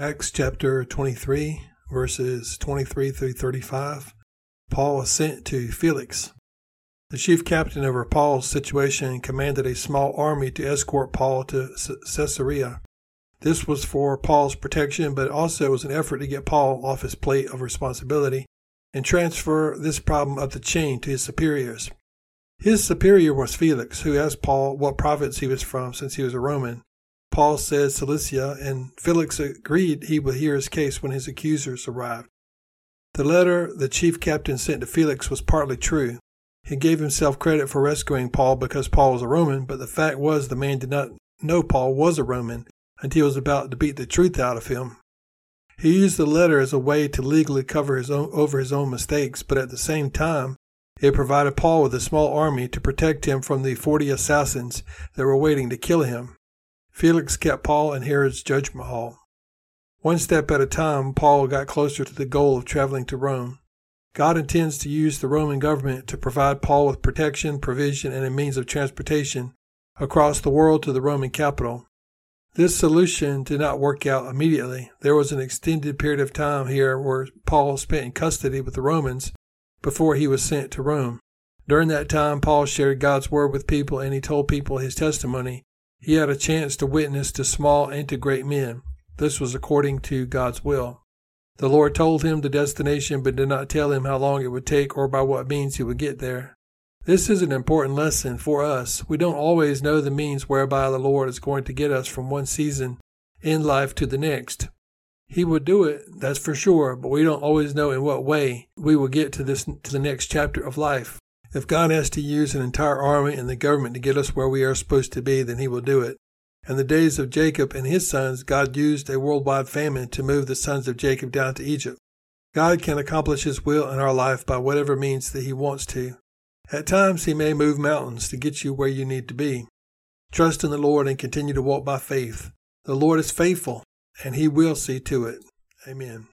Acts chapter 23, verses 23 through 35. Paul was sent to Felix. The chief captain over Paul's situation commanded a small army to escort Paul to Caesarea. This was for Paul's protection, but also was an effort to get Paul off his plate of responsibility and transfer this problem up the chain to his superiors. His superior was Felix, who asked Paul what province he was from since he was a Roman. Paul said Cilicia, and Felix agreed he would hear his case when his accusers arrived. The letter the chief captain sent to Felix was partly true. He gave himself credit for rescuing Paul because Paul was a Roman, but the fact was the man did not know Paul was a Roman until he was about to beat the truth out of him. He used the letter as a way to legally cover his own, over his own mistakes, but at the same time, it provided Paul with a small army to protect him from the forty assassins that were waiting to kill him. Felix kept Paul in Herod's judgment hall. One step at a time, Paul got closer to the goal of traveling to Rome. God intends to use the Roman government to provide Paul with protection, provision, and a means of transportation across the world to the Roman capital. This solution did not work out immediately. There was an extended period of time here where Paul spent in custody with the Romans before he was sent to Rome. During that time, Paul shared God's word with people and he told people his testimony he had a chance to witness to small and to great men. This was according to God's will. The Lord told him the destination, but did not tell him how long it would take or by what means he would get there. This is an important lesson for us. We don't always know the means whereby the Lord is going to get us from one season in life to the next. He will do it, that's for sure, but we don't always know in what way we will get to this to the next chapter of life. If God has to use an entire army and the government to get us where we are supposed to be, then he will do it. In the days of Jacob and his sons, God used a worldwide famine to move the sons of Jacob down to Egypt. God can accomplish his will in our life by whatever means that he wants to. At times, he may move mountains to get you where you need to be. Trust in the Lord and continue to walk by faith. The Lord is faithful, and he will see to it. Amen.